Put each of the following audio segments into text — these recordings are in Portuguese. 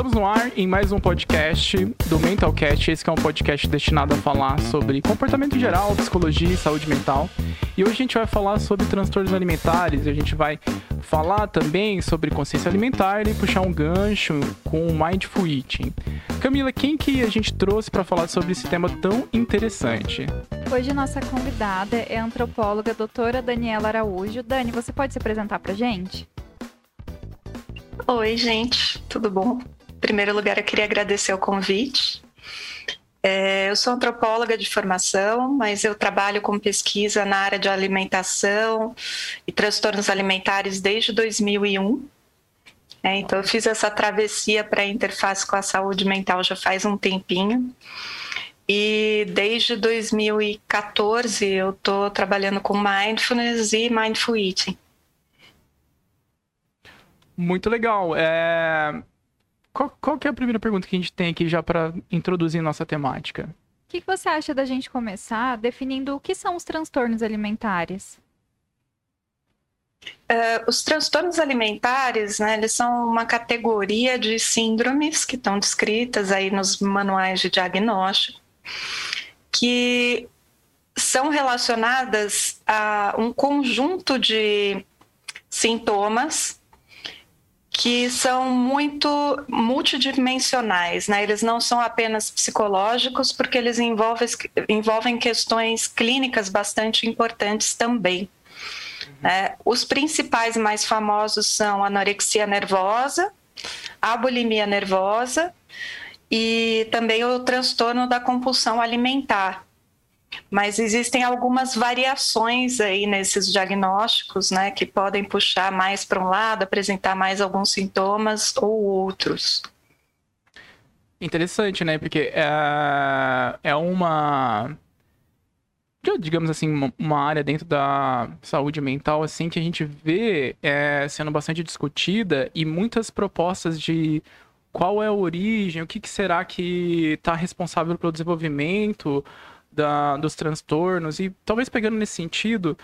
Estamos no ar em mais um podcast do Mentalcast. Esse é um podcast destinado a falar sobre comportamento geral, psicologia e saúde mental. E hoje a gente vai falar sobre transtornos alimentares. A gente vai falar também sobre consciência alimentar e puxar um gancho com o Mindful Eating. Camila, quem que a gente trouxe para falar sobre esse tema tão interessante? Hoje nossa convidada é a antropóloga doutora Daniela Araújo. Dani, você pode se apresentar para gente? Oi, gente, tudo bom? Primeiro lugar, eu queria agradecer o convite. É, eu sou antropóloga de formação, mas eu trabalho com pesquisa na área de alimentação e transtornos alimentares desde 2001. É, então, eu fiz essa travessia para a interface com a saúde mental já faz um tempinho. E desde 2014 eu estou trabalhando com mindfulness e mindful eating. Muito legal. É... Qual, qual que é a primeira pergunta que a gente tem aqui já para introduzir nossa temática? O que, que você acha da gente começar definindo o que são os transtornos alimentares? Uh, os transtornos alimentares, né, eles são uma categoria de síndromes que estão descritas aí nos manuais de diagnóstico, que são relacionadas a um conjunto de sintomas que são muito multidimensionais, né? Eles não são apenas psicológicos, porque eles envolvem, envolvem questões clínicas bastante importantes também. Né? Os principais mais famosos são a anorexia nervosa, a bulimia nervosa e também o transtorno da compulsão alimentar, mas existem algumas variações aí nesses diagnósticos, né, que podem puxar mais para um lado, apresentar mais alguns sintomas ou outros. Interessante, né? Porque é, é uma digamos assim, uma área dentro da saúde mental, assim, que a gente vê é, sendo bastante discutida e muitas propostas de qual é a origem, o que, que será que está responsável pelo desenvolvimento da, dos transtornos e talvez pegando nesse sentido,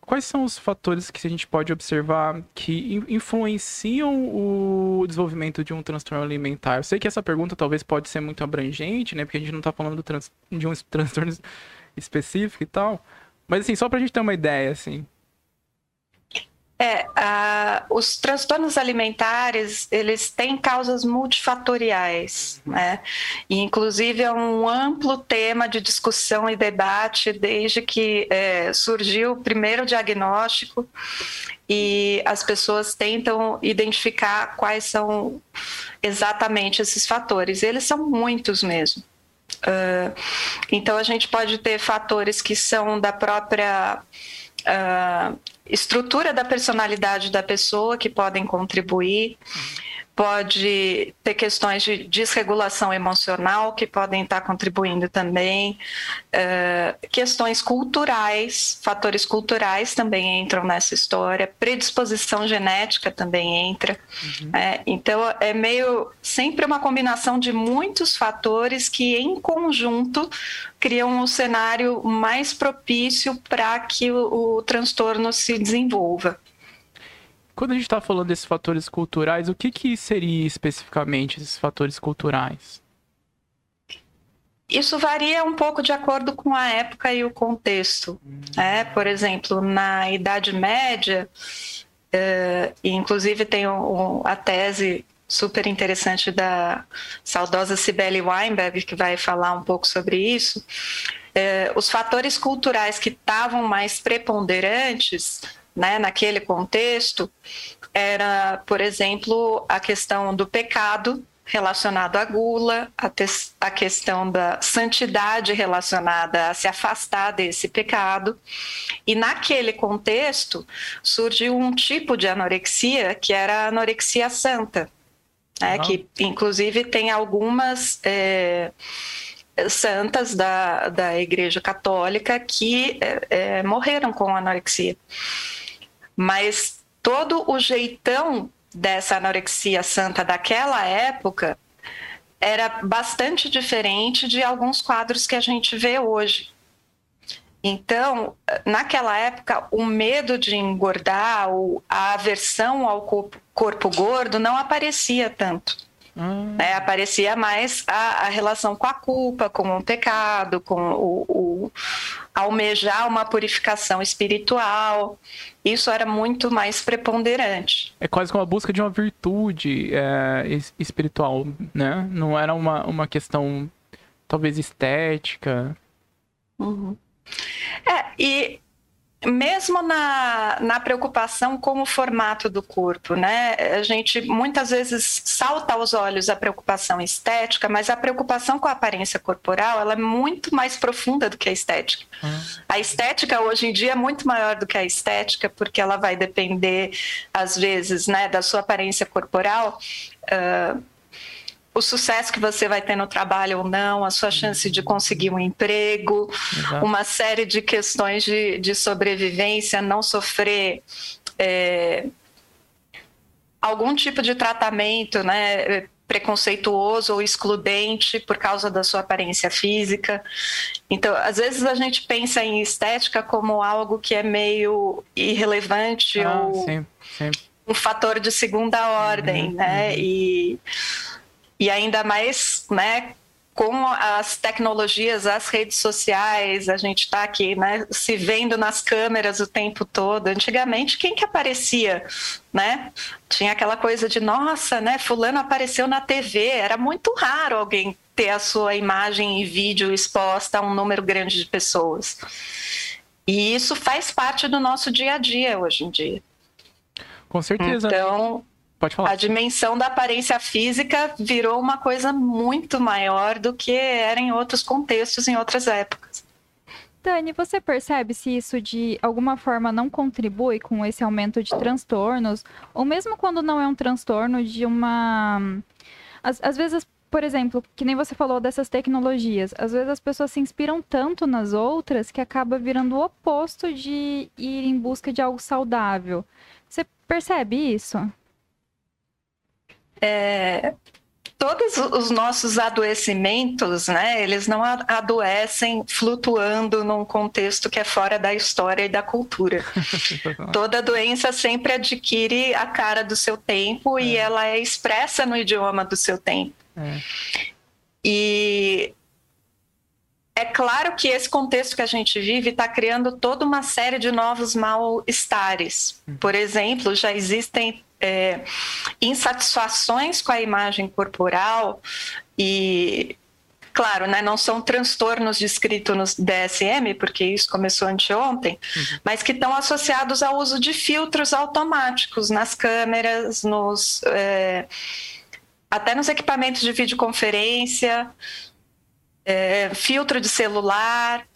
quais são os fatores que a gente pode observar que influenciam o desenvolvimento de um transtorno alimentar? Eu sei que essa pergunta talvez pode ser muito abrangente, né? Porque a gente não está falando trans, de um transtorno específico e tal. Mas assim, só para a gente ter uma ideia, assim. É, os transtornos alimentares, eles têm causas multifatoriais, uhum. né? E, inclusive, é um amplo tema de discussão e debate desde que é, surgiu o primeiro diagnóstico e as pessoas tentam identificar quais são exatamente esses fatores. Eles são muitos mesmo. Uh, então, a gente pode ter fatores que são da própria uh, estrutura da personalidade da pessoa que podem contribuir. Pode ter questões de desregulação emocional que podem estar contribuindo também. Uh, questões culturais, fatores culturais também entram nessa história. Predisposição genética também entra. Uhum. É, então, é meio sempre uma combinação de muitos fatores que, em conjunto, criam um cenário mais propício para que o, o transtorno se desenvolva. Quando a gente está falando desses fatores culturais, o que, que seria especificamente esses fatores culturais? Isso varia um pouco de acordo com a época e o contexto. Né? Por exemplo, na Idade Média, uh, e inclusive tem um, a tese super interessante da saudosa Cibele Weinberg, que vai falar um pouco sobre isso. É, os fatores culturais que estavam mais preponderantes né, naquele contexto era, por exemplo, a questão do pecado relacionado à gula, a, a, questão da santidade relacionada a se afastar desse pecado. E naquele contexto surgiu um tipo de anorexia que era a anorexia santa, né, que inclusive tem algumas é, santas da, da Igreja Católica que é, é, morreram com anorexia. Mas todo o jeitão dessa anorexia santa daquela época era bastante diferente de alguns quadros que a gente vê hoje. Então, naquela época, o medo de engordar, a aversão ao corpo, gordo não aparecia tanto. Hum. É, aparecia mais a, a, relação com a culpa, com o pecado, com o, o almejar uma purificação espiritual. Isso era muito mais preponderante. É quase como a busca de uma virtude é, espiritual, né? Não era uma, uma questão talvez estética. Uhum. É, e mesmo na, na preocupação com o formato do corpo, né? A gente muitas vezes salta aos olhos a preocupação estética, mas a preocupação com a aparência corporal ela é muito mais profunda do que a estética. Uhum. A estética hoje em dia é muito maior do que a estética, porque ela vai depender, às vezes, né, da sua aparência corporal. Uh, o sucesso que você vai ter no trabalho ou não, a sua chance de conseguir um emprego, Exato. uma série de questões de, de sobrevivência, não sofrer é, algum tipo de tratamento, né? preconceituoso ou excludente por causa da sua aparência física. Então, às vezes a gente pensa em estética como algo que é meio irrelevante ah, ou sim, sim. um fator de segunda ordem, uhum, né? Uhum. E e ainda mais, né, com as tecnologias, as redes sociais, a gente está aqui, né, se vendo nas câmeras o tempo todo. Antigamente, quem que aparecia, né? Tinha aquela coisa de, nossa, né, fulano apareceu na TV. Era muito raro alguém ter a sua imagem e vídeo exposta a um número grande de pessoas. E isso faz parte do nosso dia a dia hoje em dia. Com certeza. Então, Pode falar. A dimensão da aparência física virou uma coisa muito maior do que era em outros contextos, em outras épocas. Dani, você percebe se isso de alguma forma não contribui com esse aumento de transtornos? Ou mesmo quando não é um transtorno de uma. Às, às vezes, por exemplo, que nem você falou dessas tecnologias, às vezes as pessoas se inspiram tanto nas outras que acaba virando o oposto de ir em busca de algo saudável. Você percebe isso? É, todos os nossos adoecimentos, né, eles não adoecem flutuando num contexto que é fora da história e da cultura. Toda doença sempre adquire a cara do seu tempo é. e ela é expressa no idioma do seu tempo. É. E é claro que esse contexto que a gente vive está criando toda uma série de novos mal-estares. Uhum. Por exemplo, já existem é, insatisfações com a imagem corporal e claro, né, não são transtornos descritos no DSM, porque isso começou anteontem, uhum. mas que estão associados ao uso de filtros automáticos nas câmeras, nos, é, até nos equipamentos de videoconferência, é, filtro de celular.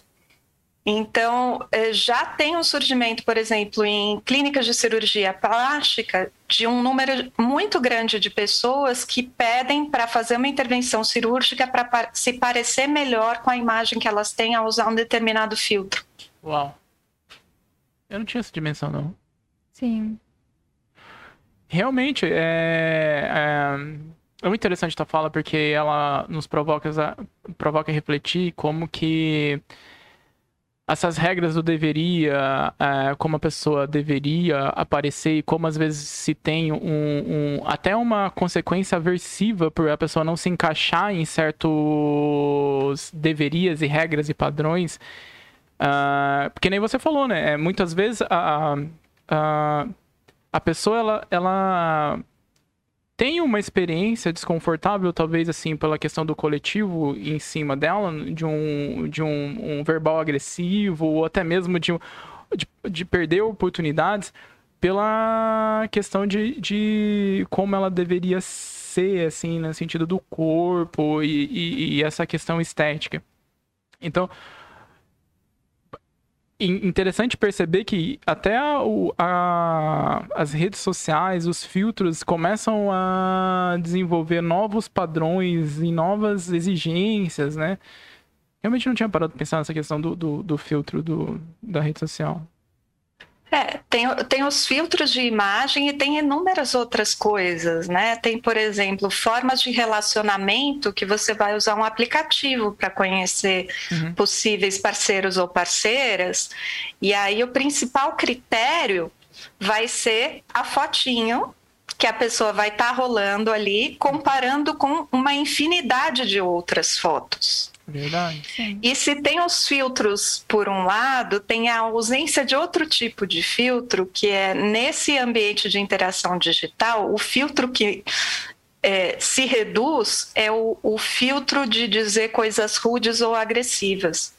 Então, eh, já tem um surgimento, por exemplo, em clínicas de cirurgia plástica, de um número muito grande de pessoas que pedem para fazer uma intervenção cirúrgica para se parecer melhor com a imagem que elas têm ao usar um determinado filtro. Uau! Eu não tinha essa dimensão, não. Sim. Realmente, é, é, é muito interessante tua fala, porque ela nos provoca, provoca a refletir como que essas regras do deveria, é, como a pessoa deveria aparecer e como às vezes se tem um, um, até uma consequência aversiva por a pessoa não se encaixar em certos deverias e regras e padrões. Uh, porque nem você falou, né? É, muitas vezes a, a, a pessoa ela, ela tem uma experiência desconfortável, talvez assim, pela questão do coletivo em cima dela, de um, de um, um verbal agressivo, ou até mesmo de, de, de, perder oportunidades, pela questão de, de como ela deveria ser, assim, no sentido do corpo e, e, e essa questão estética. Então, interessante perceber que até a, a, as redes sociais, os filtros começam a desenvolver novos padrões e novas exigências, né? Realmente não tinha parado de pensar nessa questão do, do, do filtro do, da rede social. É, tem, tem os filtros de imagem e tem inúmeras outras coisas, né? Tem, por exemplo, formas de relacionamento que você vai usar um aplicativo para conhecer uhum. possíveis parceiros ou parceiras. E aí o principal critério vai ser a fotinho que a pessoa vai estar tá rolando ali, comparando com uma infinidade de outras fotos. Verdade. Sim. E se tem os filtros por um lado, tem a ausência de outro tipo de filtro, que é nesse ambiente de interação digital, o filtro que é, se reduz é o, o filtro de dizer coisas rudes ou agressivas.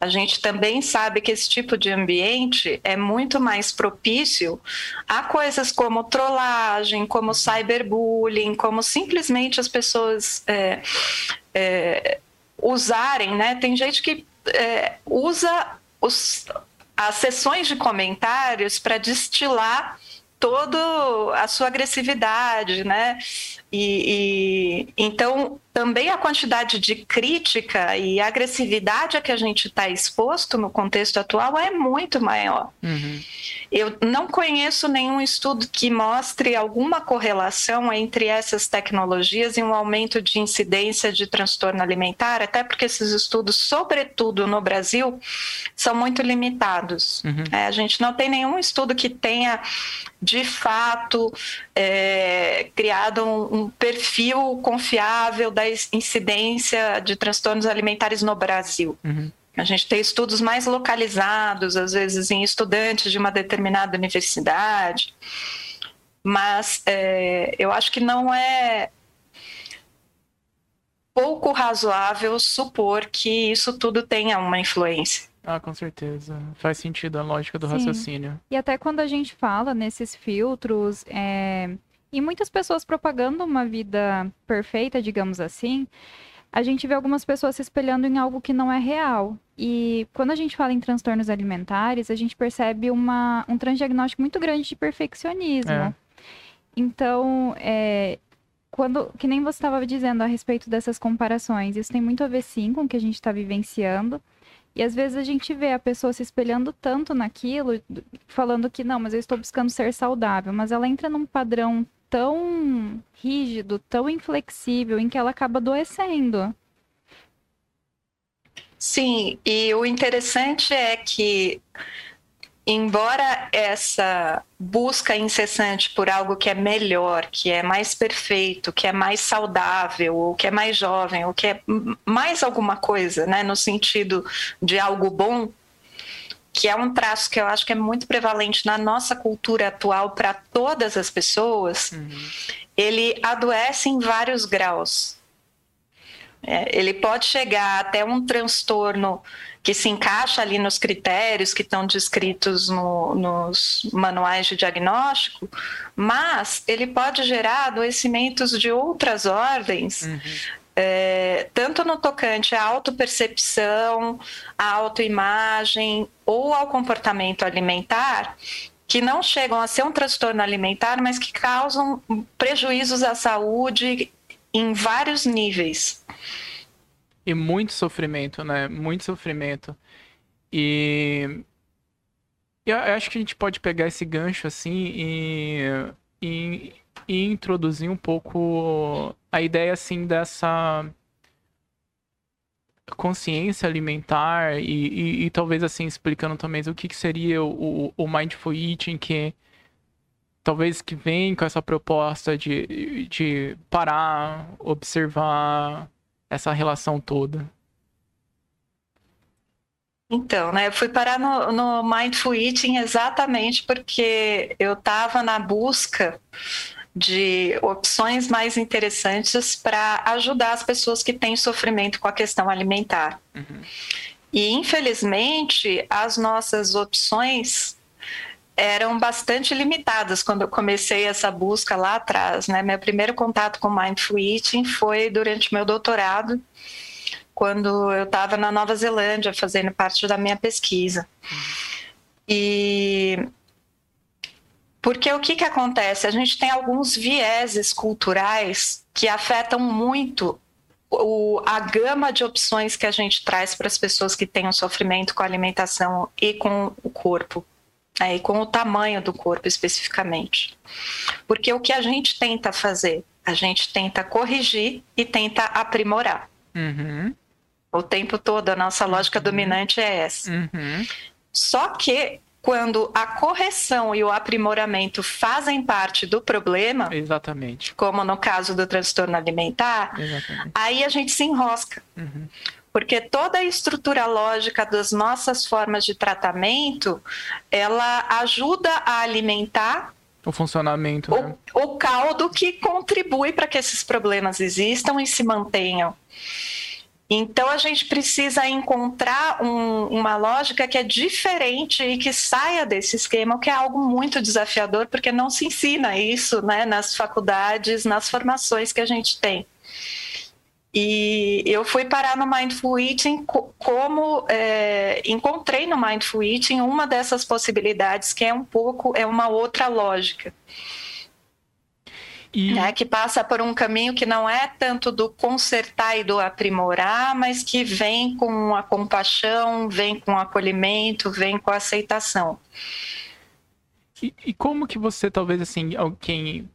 A gente também sabe que esse tipo de ambiente é muito mais propício a coisas como trollagem, como cyberbullying, como simplesmente as pessoas é, é, usarem, né? Tem gente que é, usa os, as sessões de comentários para destilar toda a sua agressividade, né? E, e, então também a quantidade de crítica e agressividade a que a gente está exposto no contexto atual é muito maior. Uhum. Eu não conheço nenhum estudo que mostre alguma correlação entre essas tecnologias e um aumento de incidência de transtorno alimentar, até porque esses estudos, sobretudo no Brasil, são muito limitados. Uhum. É, a gente não tem nenhum estudo que tenha de fato é, criado um, um perfil confiável da incidência de transtornos alimentares no Brasil. Uhum. A gente tem estudos mais localizados, às vezes em estudantes de uma determinada universidade, mas é, eu acho que não é pouco razoável supor que isso tudo tenha uma influência. Ah, com certeza. Faz sentido a lógica do Sim. raciocínio. E até quando a gente fala nesses filtros, é... e muitas pessoas propagando uma vida perfeita, digamos assim, a gente vê algumas pessoas se espelhando em algo que não é real. E quando a gente fala em transtornos alimentares, a gente percebe uma, um transdiagnóstico muito grande de perfeccionismo. É. Então, é, quando, que nem você estava dizendo a respeito dessas comparações, isso tem muito a ver sim com o que a gente está vivenciando. E às vezes a gente vê a pessoa se espelhando tanto naquilo, falando que não, mas eu estou buscando ser saudável, mas ela entra num padrão tão rígido, tão inflexível, em que ela acaba adoecendo. Sim, e o interessante é que embora essa busca incessante por algo que é melhor, que é mais perfeito, que é mais saudável, ou que é mais jovem, ou que é mais alguma coisa, né, no sentido de algo bom, que é um traço que eu acho que é muito prevalente na nossa cultura atual para todas as pessoas, uhum. ele adoece em vários graus. É, ele pode chegar até um transtorno que se encaixa ali nos critérios que estão descritos no, nos manuais de diagnóstico, mas ele pode gerar adoecimentos de outras ordens. Uhum. É, tanto no tocante à autopercepção, à autoimagem ou ao comportamento alimentar, que não chegam a ser um transtorno alimentar, mas que causam prejuízos à saúde em vários níveis. E muito sofrimento, né? Muito sofrimento. E eu acho que a gente pode pegar esse gancho assim e, e, e introduzir um pouco a ideia assim dessa consciência alimentar e, e, e, talvez assim explicando também o que, que seria o, o mindful eating que talvez que vem com essa proposta de, de parar, observar, essa relação toda? Então, né, eu fui parar no, no Mindful Eating exatamente porque eu estava na busca de opções mais interessantes para ajudar as pessoas que têm sofrimento com a questão alimentar. Uhum. E, infelizmente, as nossas opções eram bastante limitadas quando eu comecei essa busca lá atrás, né? Meu primeiro contato com Mindful Eating foi durante meu doutorado, quando eu estava na Nova Zelândia fazendo parte da minha pesquisa. E porque o que, que acontece? A gente tem alguns vieses culturais que afetam muito o, a gama de opções que a gente traz para as pessoas que têm um sofrimento com a alimentação e com o corpo né, e com o tamanho do corpo especificamente. Porque o que a gente tenta fazer? A gente tenta corrigir e tenta aprimorar. Uhum. O tempo todo, a nossa lógica uhum. dominante é essa. Uhum. Só que quando a correção e o aprimoramento fazem parte do problema, Exatamente. como no caso do transtorno alimentar, Exatamente. aí a gente se enrosca. Uhum. Porque toda a estrutura lógica das nossas formas de tratamento, ela ajuda a alimentar O funcionamento, né? o, o caldo que contribui para que esses problemas existam e se mantenham. Então a gente precisa encontrar um- uma lógica que é diferente e que saia desse esquema, o que é algo muito desafiador, porque não se ensina isso né, nas faculdades, nas formações que a gente tem. E eu fui parar no Mindful Eating co- como é, encontrei no Mindful Eating uma dessas possibilidades que é um pouco é uma outra lógica E né, que passa por um caminho que não é tanto do consertar e do aprimorar, mas que vem com a compaixão, vem com o acolhimento, vem com a aceitação. E, e como que você, talvez assim, alguém.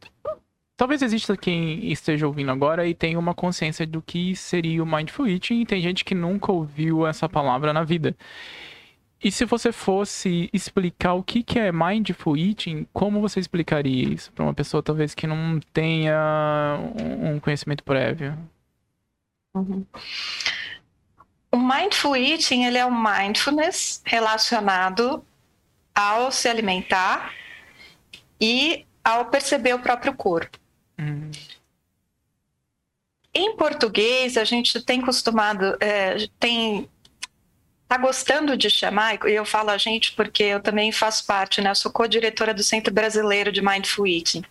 Talvez exista quem esteja ouvindo agora e tenha uma consciência do que seria o Mindful Eating, e tem gente que nunca ouviu essa palavra na vida. E se você fosse explicar o que, que é Mindful Eating, como você explicaria isso para uma pessoa talvez que não tenha um um conhecimento prévio? O Mindful Eating ele é o mindfulness relacionado ao se alimentar e ao perceber o próprio corpo. Hum, Em português, a gente tem costumado, é, tem tá gostando de chamar, e eu falo a gente porque eu também faço parte, né? Eu sou co-diretora do Centro Brasileiro de Mindful Eating.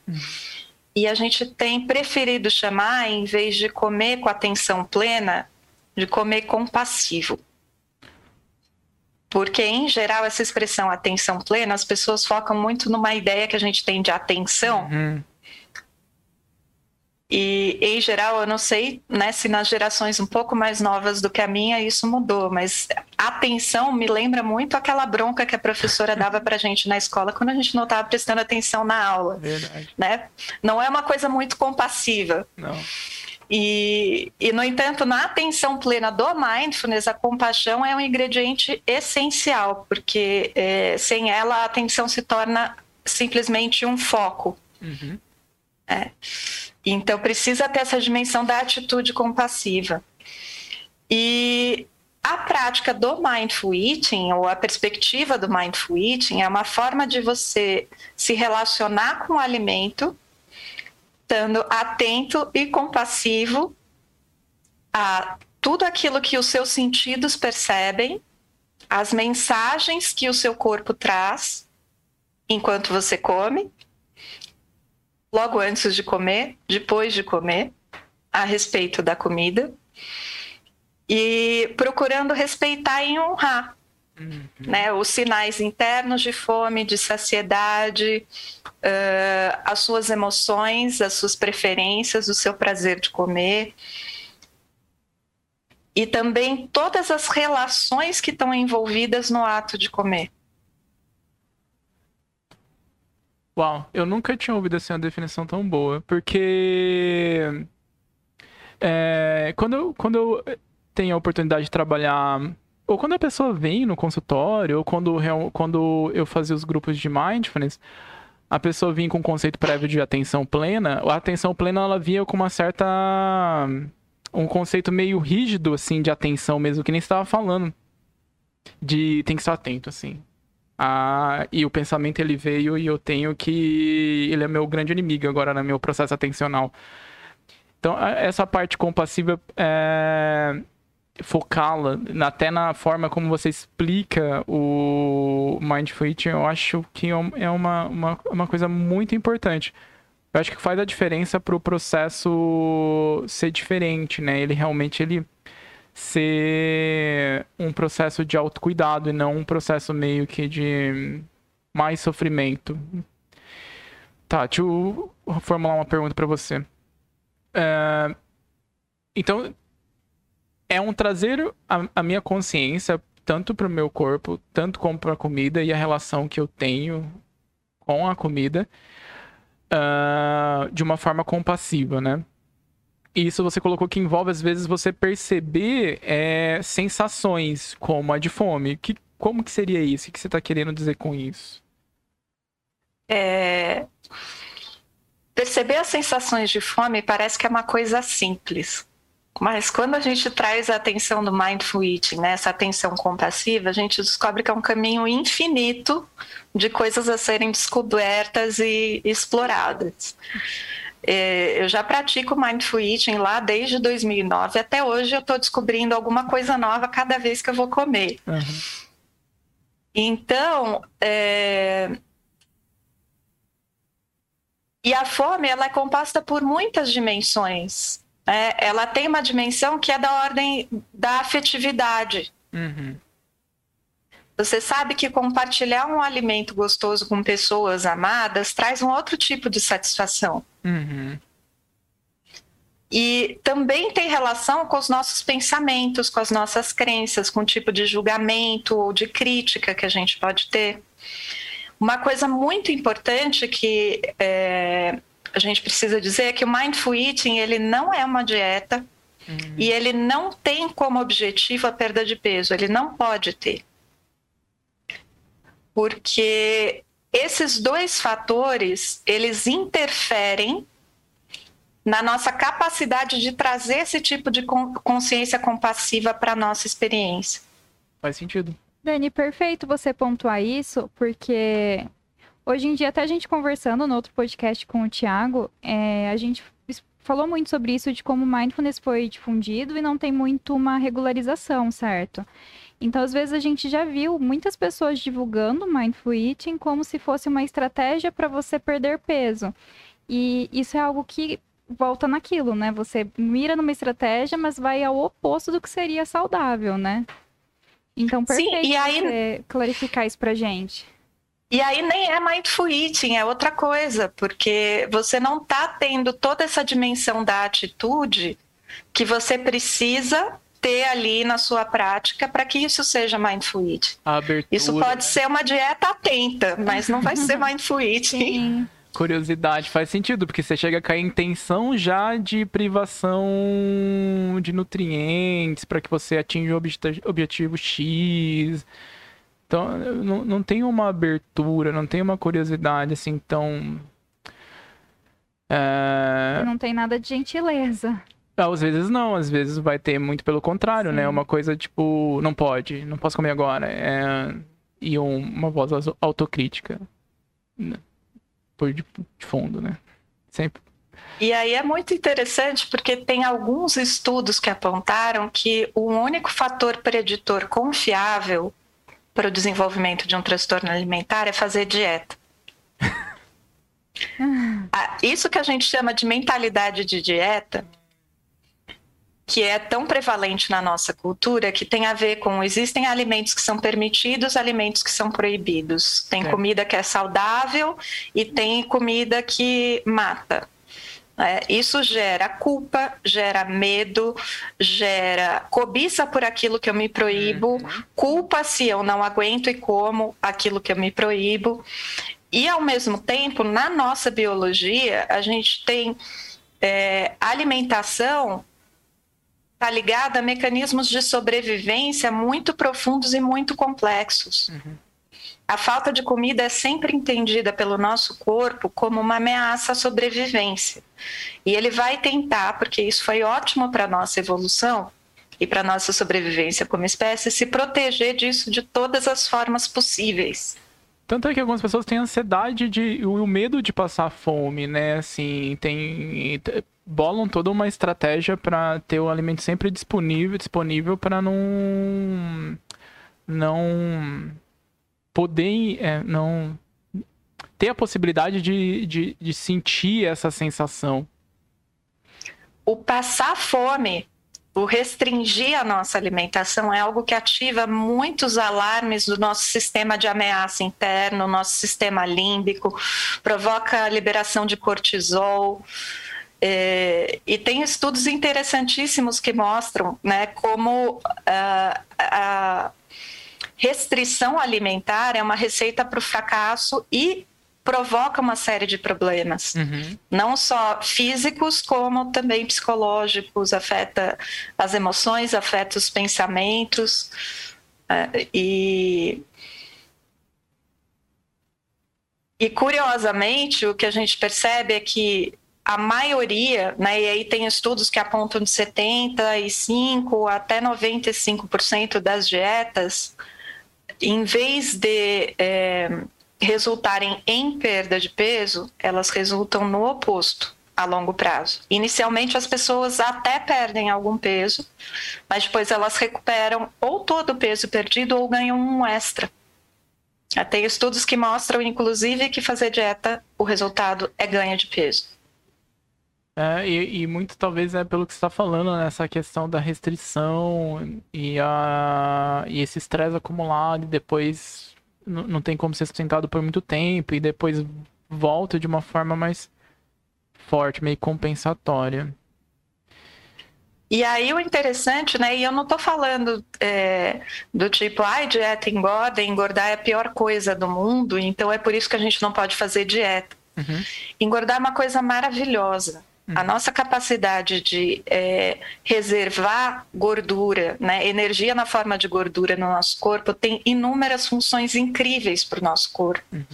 E a gente tem preferido chamar, em vez de comer com atenção plena, de comer compassivo. Porque, em geral, essa expressão atenção plena, as pessoas focam muito numa ideia que a gente tem de atenção, hum, e, em geral, eu não sei né, se nas gerações um pouco mais novas do que a minha isso mudou, mas atenção me lembra muito aquela bronca que a professora dava para a gente na escola quando a gente não estava prestando atenção na aula. verdade. Né? Não é uma coisa muito compassiva. Não. E, e, no entanto, na atenção plena do mindfulness, a compaixão é um ingrediente essencial, porque é, sem ela a atenção se torna simplesmente um foco. Uhum. É. Então precisa ter essa dimensão da atitude compassiva. E a prática do mindful eating, ou a perspectiva do mindful eating, é uma forma de você se relacionar com o alimento, estando atento e compassivo a tudo aquilo que os seus sentidos percebem, as mensagens que o seu corpo traz enquanto você come logo antes de comer, depois de comer, a respeito da comida, e procurando respeitar e honrar Uhum. né, os sinais internos de fome, de saciedade, uh, as suas emoções, as suas preferências, o seu prazer de comer. E também todas as relações que estão envolvidas no ato de comer. Uau, eu nunca tinha ouvido assim uma definição tão boa, porque é, quando, eu, quando eu tenho a oportunidade de trabalhar, ou quando a pessoa vem no consultório, ou quando, quando eu fazia os grupos de mindfulness, a pessoa vinha com um conceito prévio de atenção plena, a atenção plena ela vinha com uma certa. um conceito meio rígido, assim, de atenção mesmo, que nem estava falando. De tem que estar atento, assim. Ah, e o pensamento ele veio e eu tenho que. Ele é meu grande inimigo agora no meu processo atencional. Então, a- essa parte compassiva, é, focá-la até na forma como você explica o Mindful eu acho que é é uma, uma, uma coisa muito importante. Eu acho que faz a diferença para o processo ser diferente, né? Ele realmente ele ser um processo de autocuidado e não um processo meio que de mais sofrimento. Tá, deixa eu formular uma pergunta para você. É, Então, é um trazer a, a minha consciência tanto para o meu corpo, tanto como para a comida e a relação que eu tenho com a comida ah, de uma forma compassiva, né? Isso você colocou que envolve, às vezes, você perceber é, sensações, como a de fome. Que, como que seria isso? O que você está querendo dizer com isso? É... Perceber as sensações de fome parece que é uma coisa simples. Mas quando a gente traz a atenção do mindful eating, né, essa atenção compassiva, a gente descobre que é um caminho infinito de coisas a serem descobertas e exploradas. É, eu já pratico mindful eating lá desde 2009 até hoje eu estou descobrindo alguma coisa nova cada vez que eu vou comer. Uhum. Então, é... e a fome ela é composta por muitas dimensões. Né? Ela tem uma dimensão que é da ordem da afetividade. Uhum. Você sabe que compartilhar um alimento gostoso com pessoas amadas traz um outro tipo de satisfação. Uhum. E também tem relação com os nossos pensamentos, com as nossas crenças, com o tipo de julgamento ou de crítica que a gente pode ter. Uma coisa muito importante que é, a gente precisa dizer é que o mindful eating ele não é uma dieta uhum. e ele não tem como objetivo a perda de peso. Ele não pode ter porque esses dois fatores, eles interferem na nossa capacidade de trazer esse tipo de consciência compassiva para a nossa experiência. Faz sentido. Dani, perfeito você pontuar isso, porque hoje em dia, até a gente conversando no outro podcast com o Tiago, é, a gente falou muito sobre isso, de como o mindfulness foi difundido e não tem muito uma regularização, certo? Então, às vezes, a gente já viu muitas pessoas divulgando Mindful Eating como se fosse uma estratégia para você perder peso. E isso é algo que volta naquilo, né? Você mira numa estratégia, mas vai ao oposto do que seria saudável, né? Então, perfeito Sim, e aí... clarificar isso pra gente. E aí nem é mindful eating, é outra coisa, porque você não está tendo toda essa dimensão da atitude que você precisa ter ali na sua prática para que isso seja mindful eating. Abertura, isso pode né? ser uma dieta atenta, mas não vai ser mindful eating. Curiosidade, faz sentido, porque você chega a cair em tensão já de privação de nutrientes para que você atinja o objetivo X. Então, não, não tem uma abertura, não tem uma curiosidade assim tão. É... Não tem nada de gentileza. Às vezes não, às vezes vai ter muito pelo contrário, né? Sim. né? Uma coisa tipo, não pode, não posso comer agora. É... E um, uma voz autocrítica. Né? Por de, de fundo, né? Sempre. E aí é muito interessante porque tem alguns estudos que apontaram que o único fator preditor confiável para o desenvolvimento de um transtorno alimentar é fazer dieta. Ah, isso que a gente chama de mentalidade de dieta que é tão prevalente na nossa cultura que tem a ver com existem alimentos que são permitidos, alimentos que são proibidos. Tem é. comida que é saudável e tem comida que mata. É, isso gera culpa, gera medo, gera cobiça por aquilo que eu me proíbo, uhum. culpa se eu não aguento e como aquilo que eu me proíbo. E, ao mesmo tempo, na nossa biologia, a gente tem é, alimentação está ligada a mecanismos de sobrevivência muito profundos e muito complexos. Uhum. A falta de comida é sempre entendida pelo nosso corpo como uma ameaça à sobrevivência. E ele vai tentar, porque isso foi ótimo para a nossa evolução e para a nossa sobrevivência como espécie, se proteger disso de todas as formas possíveis. Tanto é que algumas pessoas têm ansiedade de, o medo de passar fome, né? Assim, tem bolam toda uma estratégia para ter o alimento sempre disponível, disponível para não não poder é, não ter a possibilidade de, de, de sentir essa sensação. O passar fome, o restringir a nossa alimentação é algo que ativa muitos alarmes do nosso sistema de ameaça interno, nosso sistema límbico, provoca a liberação de cortisol, é, e tem estudos interessantíssimos que mostram né, como a, a restrição alimentar é uma receita para o fracasso e provoca uma série de problemas, uhum. não só físicos, como também psicológicos, afeta as emoções, afeta os pensamentos. É, e e curiosamente, o que a gente percebe é que a maioria, né, e aí tem estudos que apontam de 75 até 95% das dietas, em vez de é, resultarem em perda de peso, elas resultam no oposto a longo prazo. Inicialmente as pessoas até perdem algum peso, mas depois elas recuperam ou todo o peso perdido ou ganham um extra. Tem estudos que mostram, inclusive, que fazer dieta, o resultado é ganho de peso. É, e, e, muito talvez é pelo que você está falando, nessa né? questão da restrição e, a, e esse estresse acumulado e depois não tem como ser sustentado por muito tempo e depois volta de uma forma mais forte, meio compensatória. E aí o interessante, né? E eu não estou falando é, do tipo, ai, dieta engorda, engordar é a pior coisa do mundo, então é por isso que a gente não pode fazer dieta. Uhum. Engordar é uma coisa maravilhosa. A nossa capacidade de é, reservar gordura, né, energia na forma de gordura no nosso corpo, tem inúmeras funções incríveis para o nosso corpo. Uhum.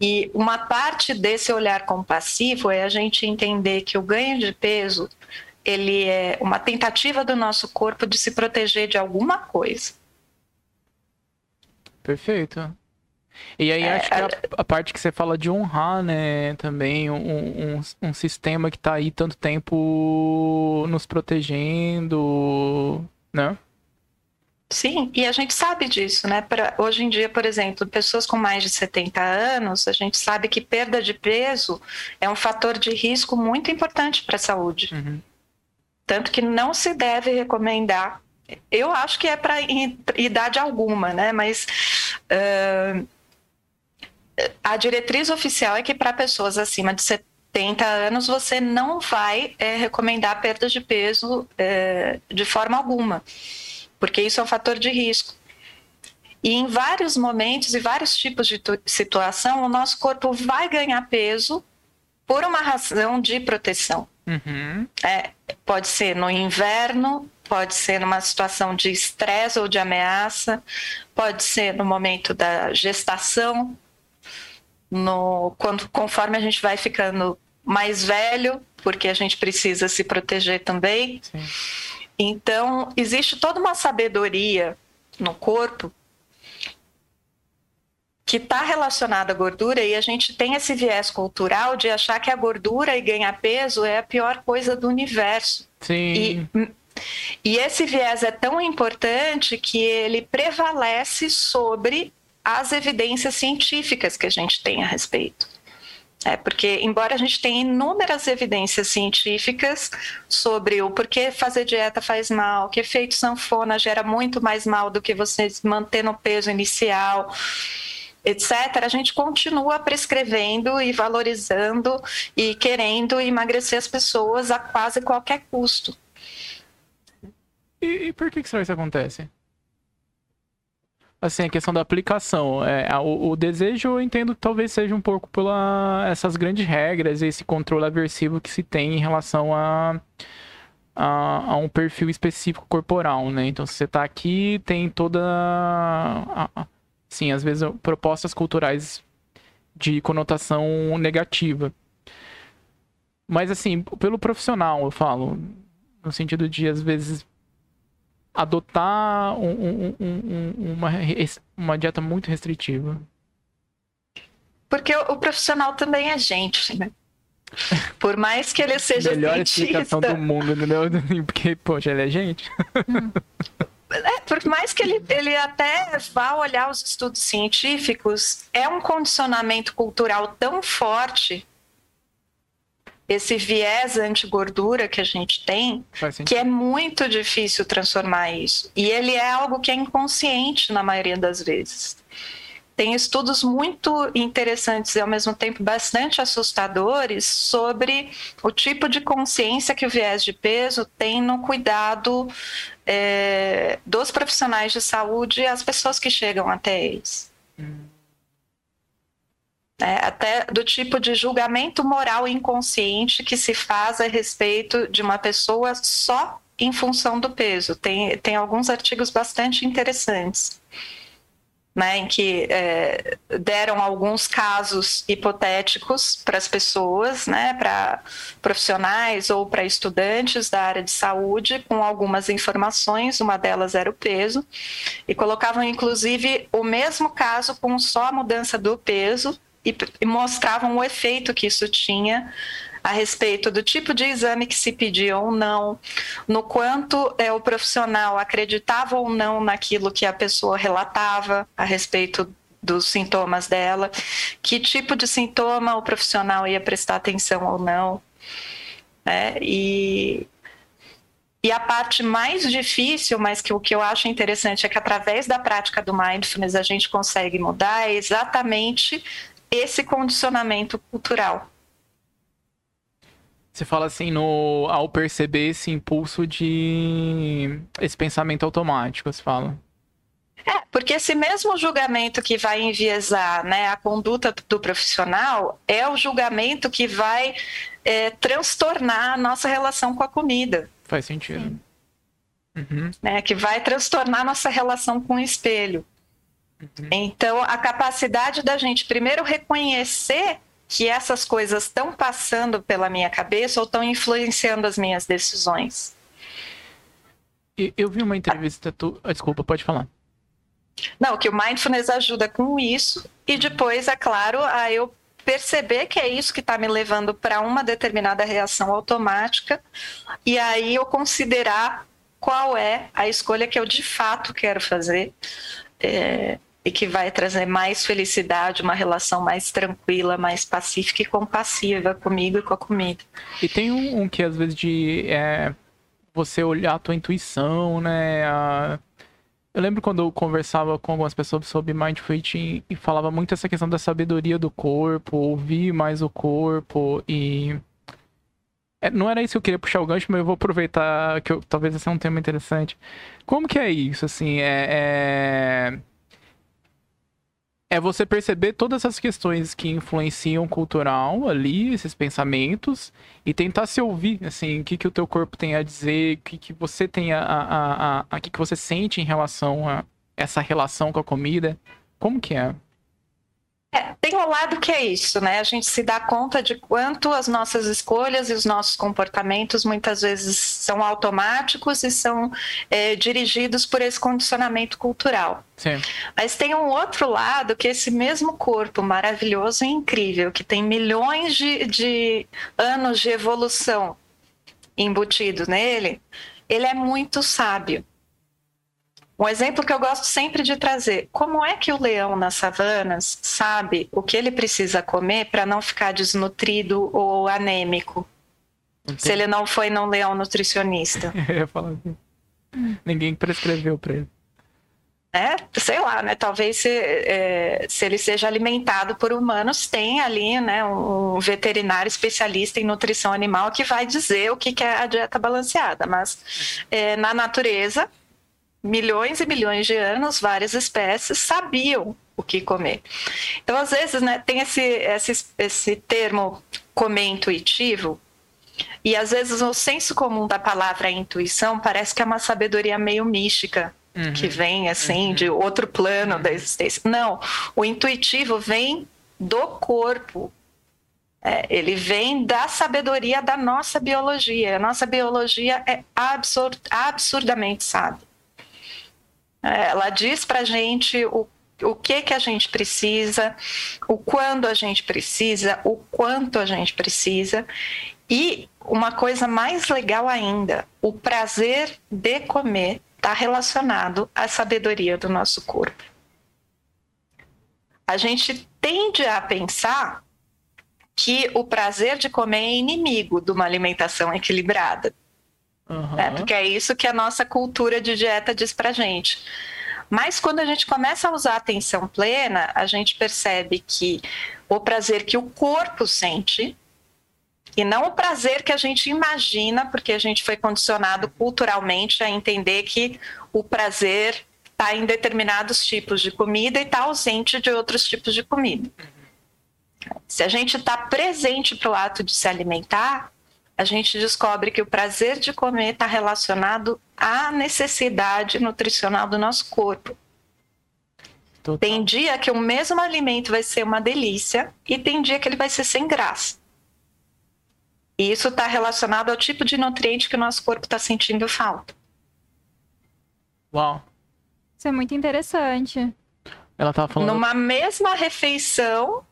E uma parte desse olhar compassivo é a gente entender que o ganho de peso ele é uma tentativa do nosso corpo de se proteger de alguma coisa. Perfeito. E aí é, acho que a, a, parte que você fala de honrar, né, também um, um, um sistema que está aí tanto tempo nos protegendo, né? Sim, e a gente sabe disso, né? Pra, hoje em dia, por exemplo, pessoas com mais de 70 anos, a gente sabe que perda de peso é um fator de risco muito importante para a saúde. Uhum. Tanto que não se deve recomendar. Eu acho que é para idade alguma, né? Mas uh, a diretriz oficial é que para pessoas acima de 70 anos você não vai é, recomendar perda de peso é, de forma alguma, porque isso é um fator de risco. E em vários momentos e vários tipos de situação, o nosso corpo vai ganhar peso por uma razão de proteção. Uhum. É, pode ser no inverno, pode ser numa situação de estresse ou de ameaça, pode ser no momento da gestação, no, quando, conforme a gente vai ficando mais velho, porque a gente precisa se proteger também. Sim. Então, existe toda uma sabedoria no corpo que está relacionada à gordura e a gente tem esse viés cultural de achar que a gordura e ganhar peso é a pior coisa do universo. Sim. E, e esse viés é tão importante que ele prevalece sobre as evidências científicas que a gente tem a respeito. É, porque, embora a gente tenha inúmeras evidências científicas sobre o porquê fazer dieta faz mal, que efeito sanfona gera muito mais mal do que você manter no peso inicial, etc., a gente continua prescrevendo e valorizando e querendo emagrecer as pessoas a quase qualquer custo. E, e por que, que isso acontece? Assim, a questão da aplicação. É, o, o, desejo eu entendo que talvez seja um pouco pela essas grandes regras, esse controle aversivo que se tem em relação a, a, a um perfil específico corporal, né? Então, se você está aqui, tem toda sim, às vezes propostas culturais de conotação negativa. Mas assim, pelo profissional, eu falo, no sentido de às vezes adotar um, um, um, uma, uma dieta muito restritiva. Porque o, profissional também é gente, né? Por mais que ele seja Melhor cientista... explicação do mundo, entendeu? Porque, poxa, ele é gente. Hum. É, por mais que ele, ele até vá olhar os estudos científicos, é um condicionamento cultural tão forte, esse viés anti-gordura que a gente tem, que é muito difícil transformar isso. E ele é algo que é inconsciente na maioria das vezes. Tem estudos muito interessantes e ao mesmo tempo bastante assustadores sobre o tipo de consciência que o viés de peso tem no cuidado é, dos profissionais de saúde e as pessoas que chegam até eles. Hum. É, até do tipo de julgamento moral inconsciente que se faz a respeito de uma pessoa só em função do peso. Tem, tem alguns artigos bastante interessantes né, em que é, deram alguns casos hipotéticos para as pessoas, né, para profissionais ou para estudantes da área de saúde, com algumas informações, uma delas era o peso, e colocavam inclusive o mesmo caso com só a mudança do peso e, e mostravam o efeito que isso tinha a respeito do tipo de exame que se pedia ou não, no quanto é, o profissional acreditava ou não naquilo que a pessoa relatava a respeito dos sintomas dela, que tipo de sintoma o profissional ia prestar atenção ou não. Né? E, e a parte mais difícil, mas que o que eu acho interessante é que através da prática do mindfulness a gente consegue mudar, é exatamente esse condicionamento cultural. Você fala assim, no, ao perceber esse impulso de. esse pensamento automático, você fala. É, porque esse mesmo julgamento que vai enviesar né, a conduta do profissional é o julgamento que vai é, transtornar a nossa relação com a comida. Faz sentido. Uhum. Né, que vai transtornar a nossa relação com o espelho. Então, a capacidade da gente primeiro reconhecer que essas coisas estão passando pela minha cabeça ou estão influenciando as minhas decisões. Eu vi uma entrevista. Tu... Ah, desculpa, pode falar. Não, que o mindfulness ajuda com isso e depois, é claro, a eu perceber que é isso que está me levando para uma determinada reação automática e aí eu considerar qual é a escolha que eu de fato quero fazer. É, e que vai trazer mais felicidade, uma relação mais tranquila, mais pacífica e compassiva comigo e com a comida. E tem um, um que às vezes de é, você olhar a tua intuição, né? A... Eu lembro quando eu conversava com algumas pessoas sobre Mindful Eating e falava muito essa questão da sabedoria do corpo, ouvir mais o corpo e é, não era isso que eu queria puxar o gancho, mas eu vou aproveitar que eu, talvez esse é um tema interessante. Como que é isso, assim, é... é é você perceber todas essas questões que influenciam cultural ali, esses pensamentos, e tentar se ouvir, assim, o que, que o teu corpo tem a dizer, o que, que você tem a, a, a, a, que, que você sente em relação a essa relação com a comida. Como que é? É, tem um lado que é isso, né? A gente se dá conta de quanto as nossas escolhas e os nossos comportamentos muitas vezes são automáticos e são é, dirigidos por esse condicionamento cultural. Sim. Mas tem um outro lado que esse mesmo corpo maravilhoso e incrível, que tem milhões de, de anos de evolução embutido nele, ele é muito sábio. Um exemplo que eu gosto sempre de trazer: como é que o leão nas savanas sabe o que ele precisa comer para não ficar desnutrido ou anêmico? Entendi. Se ele não foi num leão nutricionista. eu ia falar assim. Ninguém prescreveu para ele. É, sei lá, né? Talvez se, é, se ele seja alimentado por humanos, tem ali, né, um veterinário especialista em nutrição animal que vai dizer o que, que é a dieta balanceada. Mas é, na natureza, milhões e milhões de anos, várias espécies sabiam o que comer. Então, às vezes, né, tem esse, esse, esse termo comer intuitivo, e às vezes o senso comum da palavra intuição parece que é uma sabedoria meio mística, uhum. que vem assim uhum. de outro plano uhum. da existência. Não, o intuitivo vem do corpo. É, ele vem da sabedoria da nossa biologia. A nossa biologia é absurd, absurdamente sábia. É, ela diz para a gente o, o que, que a gente precisa, o quando a gente precisa, o quanto a gente precisa. E uma coisa mais legal ainda, o prazer de comer está relacionado à sabedoria do nosso corpo. A gente tende a pensar que o prazer de comer é inimigo de uma alimentação equilibrada. Uhum. Né? Porque é isso que a nossa cultura de dieta diz pra gente. Mas quando a gente começa a usar a atenção plena, a gente percebe que o prazer que o corpo sente e não o prazer que a gente imagina, porque a gente foi condicionado culturalmente a entender que o prazer está em determinados tipos de comida e está ausente de outros tipos de comida. Se a gente está presente para o ato de se alimentar, a gente descobre que o prazer de comer está relacionado à necessidade nutricional do nosso corpo. Total. Tem dia que o mesmo alimento vai ser uma delícia e tem dia que ele vai ser sem graça. E isso está relacionado ao tipo de nutriente que o nosso corpo está sentindo falta. Uau. Isso é muito interessante. Ela tava falando. Numa mesma refeição,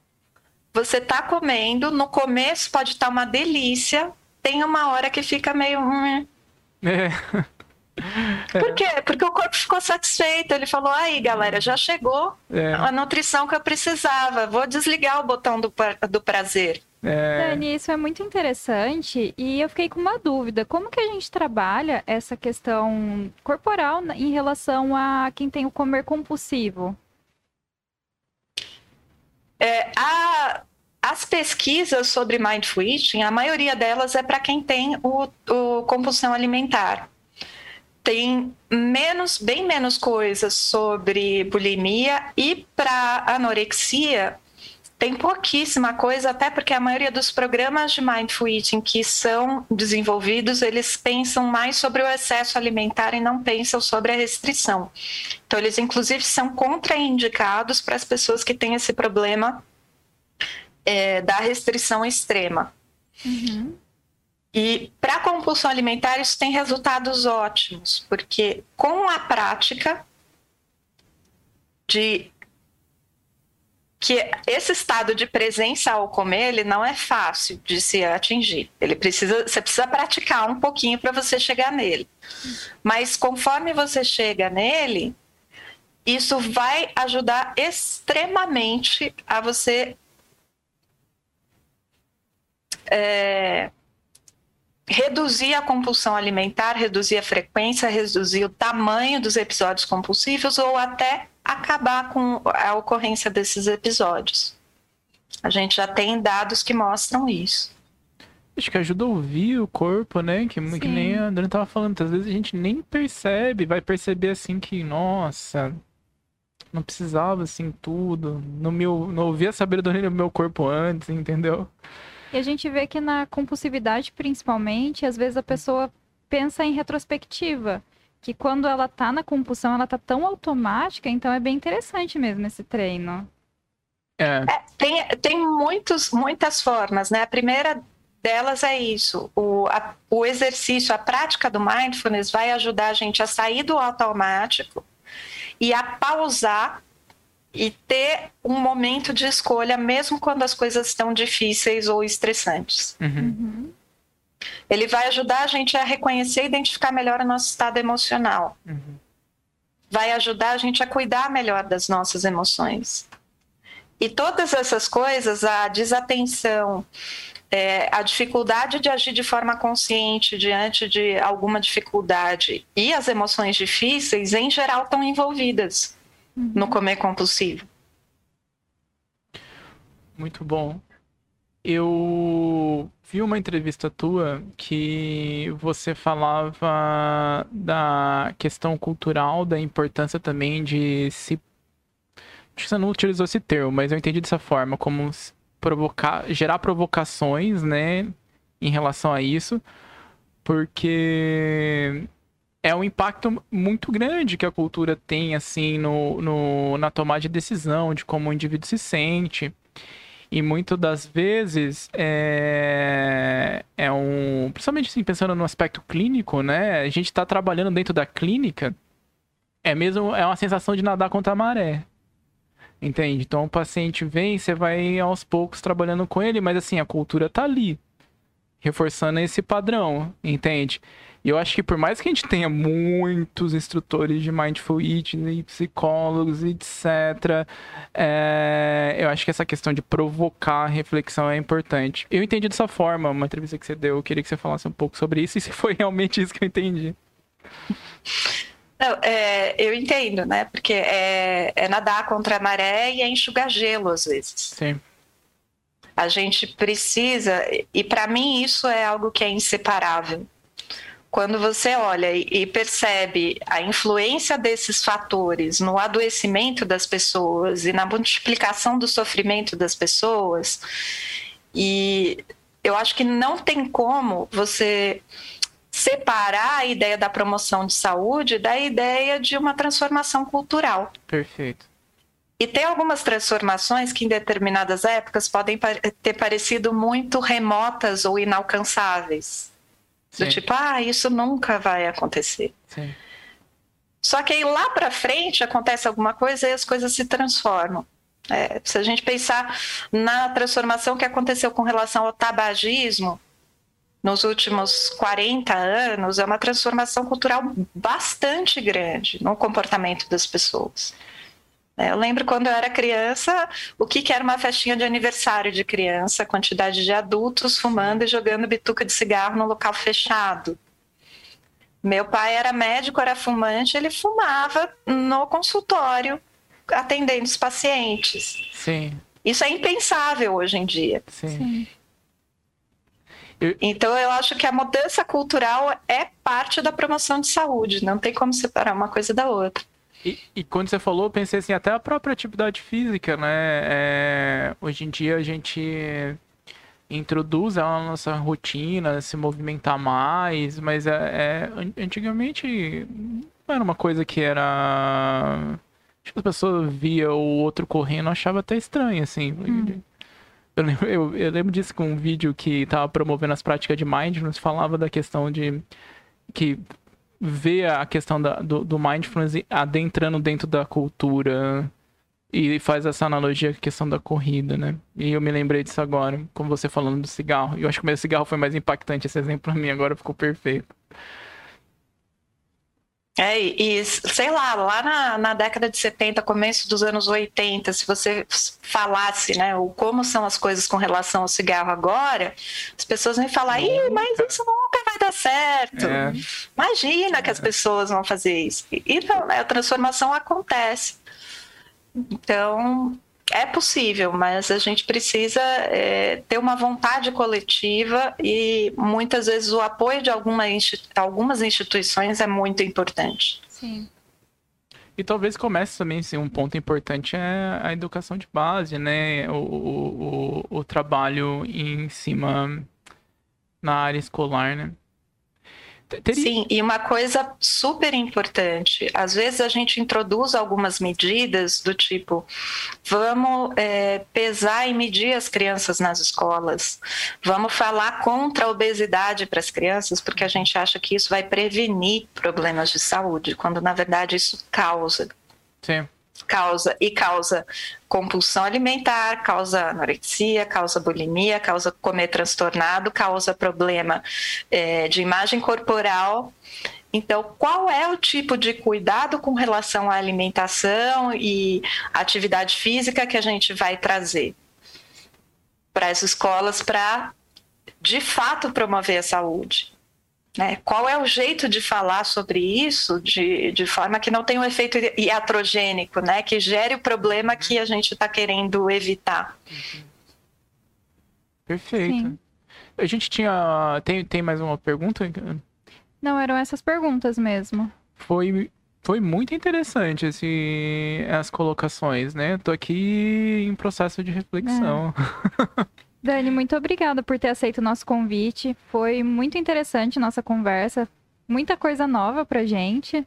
você tá comendo, no começo pode estar tá uma delícia, tem uma hora que fica meio. É. Por quê? Porque o corpo ficou satisfeito. Ele falou: aí, galera, já chegou é. a nutrição que eu precisava. Vou desligar o botão do, do prazer. É... Dani, isso é muito interessante e eu fiquei com uma dúvida. Como que a gente trabalha essa questão corporal em relação a quem tem o comer compulsivo? É, a, as pesquisas sobre mindful eating, a maioria delas é para quem tem o, o compulsão alimentar tem menos, bem menos coisas sobre bulimia e para anorexia tem pouquíssima coisa, até porque a maioria dos programas de mindful eating que são desenvolvidos, eles pensam mais sobre o excesso alimentar e não pensam sobre a restrição. Então, eles inclusive são contraindicados para as pessoas que têm esse problema é, da restrição extrema. Uhum. E para a compulsão alimentar, isso tem resultados ótimos, porque com a prática de que esse estado de presença ao comer, ele não é fácil de se atingir. Ele precisa, você precisa praticar um pouquinho para você chegar nele. Mas conforme você chega nele, isso vai ajudar extremamente a você é, reduzir a compulsão alimentar, reduzir a frequência, reduzir o tamanho dos episódios compulsivos ou até acabar com a ocorrência desses episódios. A gente já tem dados que mostram isso. Acho que ajuda a ouvir o corpo, né? Que, que nem a André tava falando. Às vezes a gente nem percebe, vai perceber assim que, nossa, não precisava assim tudo. Não, me, não ouvia a sabedoria do meu corpo antes, entendeu? E a gente vê que na compulsividade, principalmente, às vezes a pessoa pensa em retrospectiva. Que quando ela tá na compulsão, ela tá tão automática, então é bem interessante mesmo esse treino. É. É, tem, tem muitos, muitas formas, né? A primeira delas é isso. O, a, o exercício, a prática do mindfulness vai ajudar a gente a sair do automático e a pausar e ter um momento de escolha, mesmo quando as coisas estão difíceis ou estressantes. Uhum. Uhum. Ele vai ajudar a gente a reconhecer e identificar melhor o nosso estado emocional. Uhum. Vai ajudar a gente a cuidar melhor das nossas emoções. E todas essas coisas, a desatenção, é, a dificuldade de agir de forma consciente diante de alguma dificuldade e as emoções difíceis, em geral, estão envolvidas uhum. no comer compulsivo. Muito bom. Eu vi uma entrevista tua que você falava da questão cultural, da importância também de se. Acho que você não utilizou esse termo, mas eu entendi dessa forma, como provocar, gerar provocações, né, em relação a isso, porque é um impacto muito grande que a cultura tem, assim, no, no, na tomada de decisão, de como o indivíduo se sente. E muitas das vezes é, é um. Principalmente assim, pensando no aspecto clínico, né? A gente está trabalhando dentro da clínica, é mesmo. É uma sensação de nadar contra a maré. Entende? Então o paciente vem, você vai aos poucos trabalhando com ele, mas assim, a cultura tá ali, reforçando esse padrão, entende? E eu acho que por mais que a gente tenha muitos instrutores de Mindful Eating e psicólogos, etc., é, eu acho que essa questão de provocar a reflexão é importante. Eu entendi dessa forma, uma entrevista que você deu, eu queria que você falasse um pouco sobre isso e se foi realmente isso que eu entendi. Não, é, eu entendo, né? Porque é, é nadar contra a maré e é enxugar gelo às vezes. Sim. A gente precisa, e para mim isso é algo que é inseparável quando você olha e percebe a influência desses fatores no adoecimento das pessoas e na multiplicação do sofrimento das pessoas, e eu acho que não tem como você separar a ideia da promoção de saúde da ideia de uma transformação cultural. Perfeito. E tem algumas transformações que em determinadas épocas podem ter parecido muito remotas ou inalcançáveis. Sim. Do tipo, ah, isso nunca vai acontecer. Sim. Só que aí lá para frente acontece alguma coisa e as coisas se transformam. É, se a gente pensar na transformação que aconteceu com relação ao tabagismo nos últimos 40 anos, é uma transformação cultural bastante grande no comportamento das pessoas. É, eu lembro quando eu era criança, o que, que era uma festinha de aniversário de criança, quantidade de adultos fumando e jogando bituca de cigarro no local fechado. Meu pai era médico, era fumante, ele fumava no consultório atendendo os pacientes. Sim. Isso é impensável hoje em dia. Sim. Sim. Então, eu acho que a mudança cultural é parte da promoção de saúde, não tem como separar uma coisa da outra. E, e, quando você falou, eu pensei assim, até a própria atividade física, né? É, hoje em dia a gente introduz ela na nossa rotina, se movimentar mais, mas é, é antigamente não era uma coisa que era. Tipo, as pessoas via o outro correndo achava até estranho, assim. Hum. Eu, lembro, eu, eu lembro disso com um vídeo que tava promovendo as práticas de mindfulness, falava da questão de que vê a questão da, do, do mindfulness adentrando dentro da cultura e faz essa analogia com a questão da corrida, né? E eu me lembrei disso agora, como você falando do cigarro. Eu acho que o meu cigarro foi mais impactante esse exemplo pra mim, agora ficou perfeito. É, e sei lá, lá na, na, década de 70, começo dos anos 80, se você falasse, né, o como são as coisas com relação ao cigarro agora, as pessoas vão falar, Ih, mas isso vai dar certo. É. Imagina é. que as é. pessoas vão fazer isso. E não, né, a transformação acontece. Então, é possível, mas a gente precisa é, ter uma vontade coletiva e muitas vezes o apoio de alguma algumas instituições é muito importante. Sim. E talvez comece também, assim, um ponto importante é a educação de base, né? O, o, o, o trabalho em cima na área escolar, né? Teria... Sim, e uma coisa super importante: às vezes a gente introduz algumas medidas do tipo, vamos é, pesar e medir as crianças nas escolas, vamos falar contra a obesidade para as crianças, porque a gente acha que isso vai prevenir problemas de saúde, quando na verdade isso causa. Sim causa e causa compulsão alimentar, causa anorexia, causa bulimia, causa comer transtornado, causa problema é, de imagem corporal. Então, qual é o tipo de cuidado com relação à alimentação e atividade física que a gente vai trazer para as escolas para, de fato, promover a saúde? Né? Qual é o jeito de falar sobre isso de, de forma que não tenha um efeito iatrogênico, né? que gere o problema que a gente está querendo evitar? Perfeito. Sim. A gente tinha. Tem, tem mais uma pergunta? Não, eram essas perguntas mesmo. Foi, foi muito interessante esse, as colocações, né? Tô aqui em processo de reflexão. É. Dani, muito obrigada por ter aceito o nosso convite. Foi muito interessante nossa conversa. Muita coisa nova pra gente.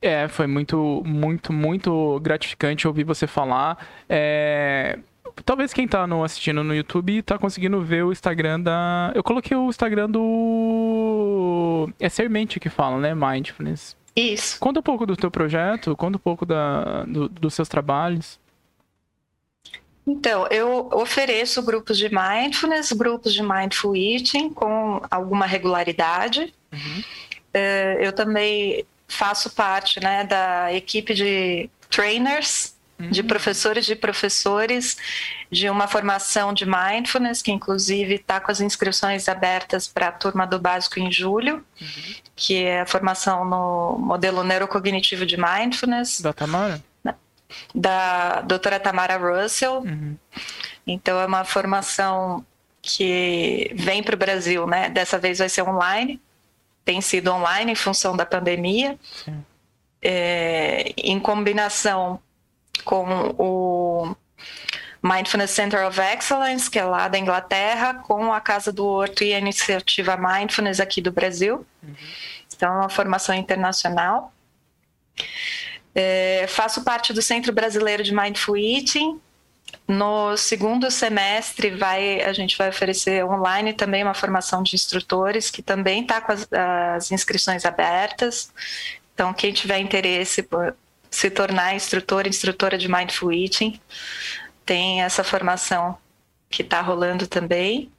É, foi muito, muito, muito gratificante ouvir você falar. É... Talvez quem tá no, assistindo no YouTube tá conseguindo ver o Instagram da. Eu coloquei o Instagram do. É Sermente que fala, né? Mindfulness. Isso. Conta um pouco do teu projeto, conta um pouco da, do, dos seus trabalhos. Então, eu ofereço grupos de mindfulness, grupos de mindful eating com alguma regularidade. Uhum. Uh, eu também faço parte né, da equipe de trainers, uhum. de professores de professores, de uma formação de mindfulness, que inclusive está com as inscrições abertas para a turma do básico em julho, uhum. que é a formação no modelo neurocognitivo de mindfulness. Da Tamara? Da doutora Tamara Russell. Uhum. Então, é uma formação que vem para o Brasil, né? Dessa vez vai ser online, tem sido online em função da pandemia, é, em combinação com o Mindfulness Center of Excellence, que é lá da Inglaterra, com a Casa do Horto e a iniciativa Mindfulness aqui do Brasil. Uhum. Então, é uma formação internacional. É, faço parte do Centro Brasileiro de Mindful Eating. No segundo semestre, vai, a gente vai oferecer online também uma formação de instrutores, que também está com as, as, inscrições abertas. Então, quem tiver interesse por se tornar instrutor, instrutora de Mindful Eating, tem essa formação que está rolando também.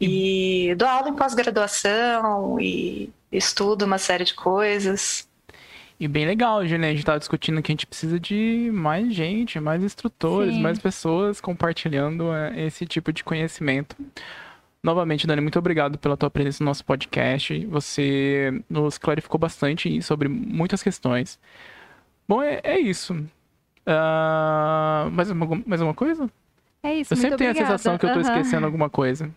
E dou aula em pós-graduação e estudo uma série de coisas. E bem legal, né? A gente tava discutindo que a gente precisa de mais gente, mais instrutores, Sim. mais pessoas compartilhando é, esse tipo de conhecimento. Novamente, Dani, muito obrigado pela tua presença no nosso podcast. Você nos clarificou bastante sobre muitas questões. Bom, é, é isso. Uh, mais, uma, mais uma coisa? É isso, Eu sempre tenho obrigada. a sensação que eu tô uhum. esquecendo alguma coisa.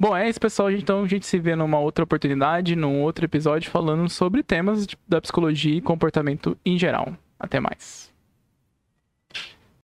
Bom, é isso, pessoal. Então a gente se vê numa outra oportunidade, num outro episódio, falando sobre temas da psicologia e comportamento em geral. Até mais.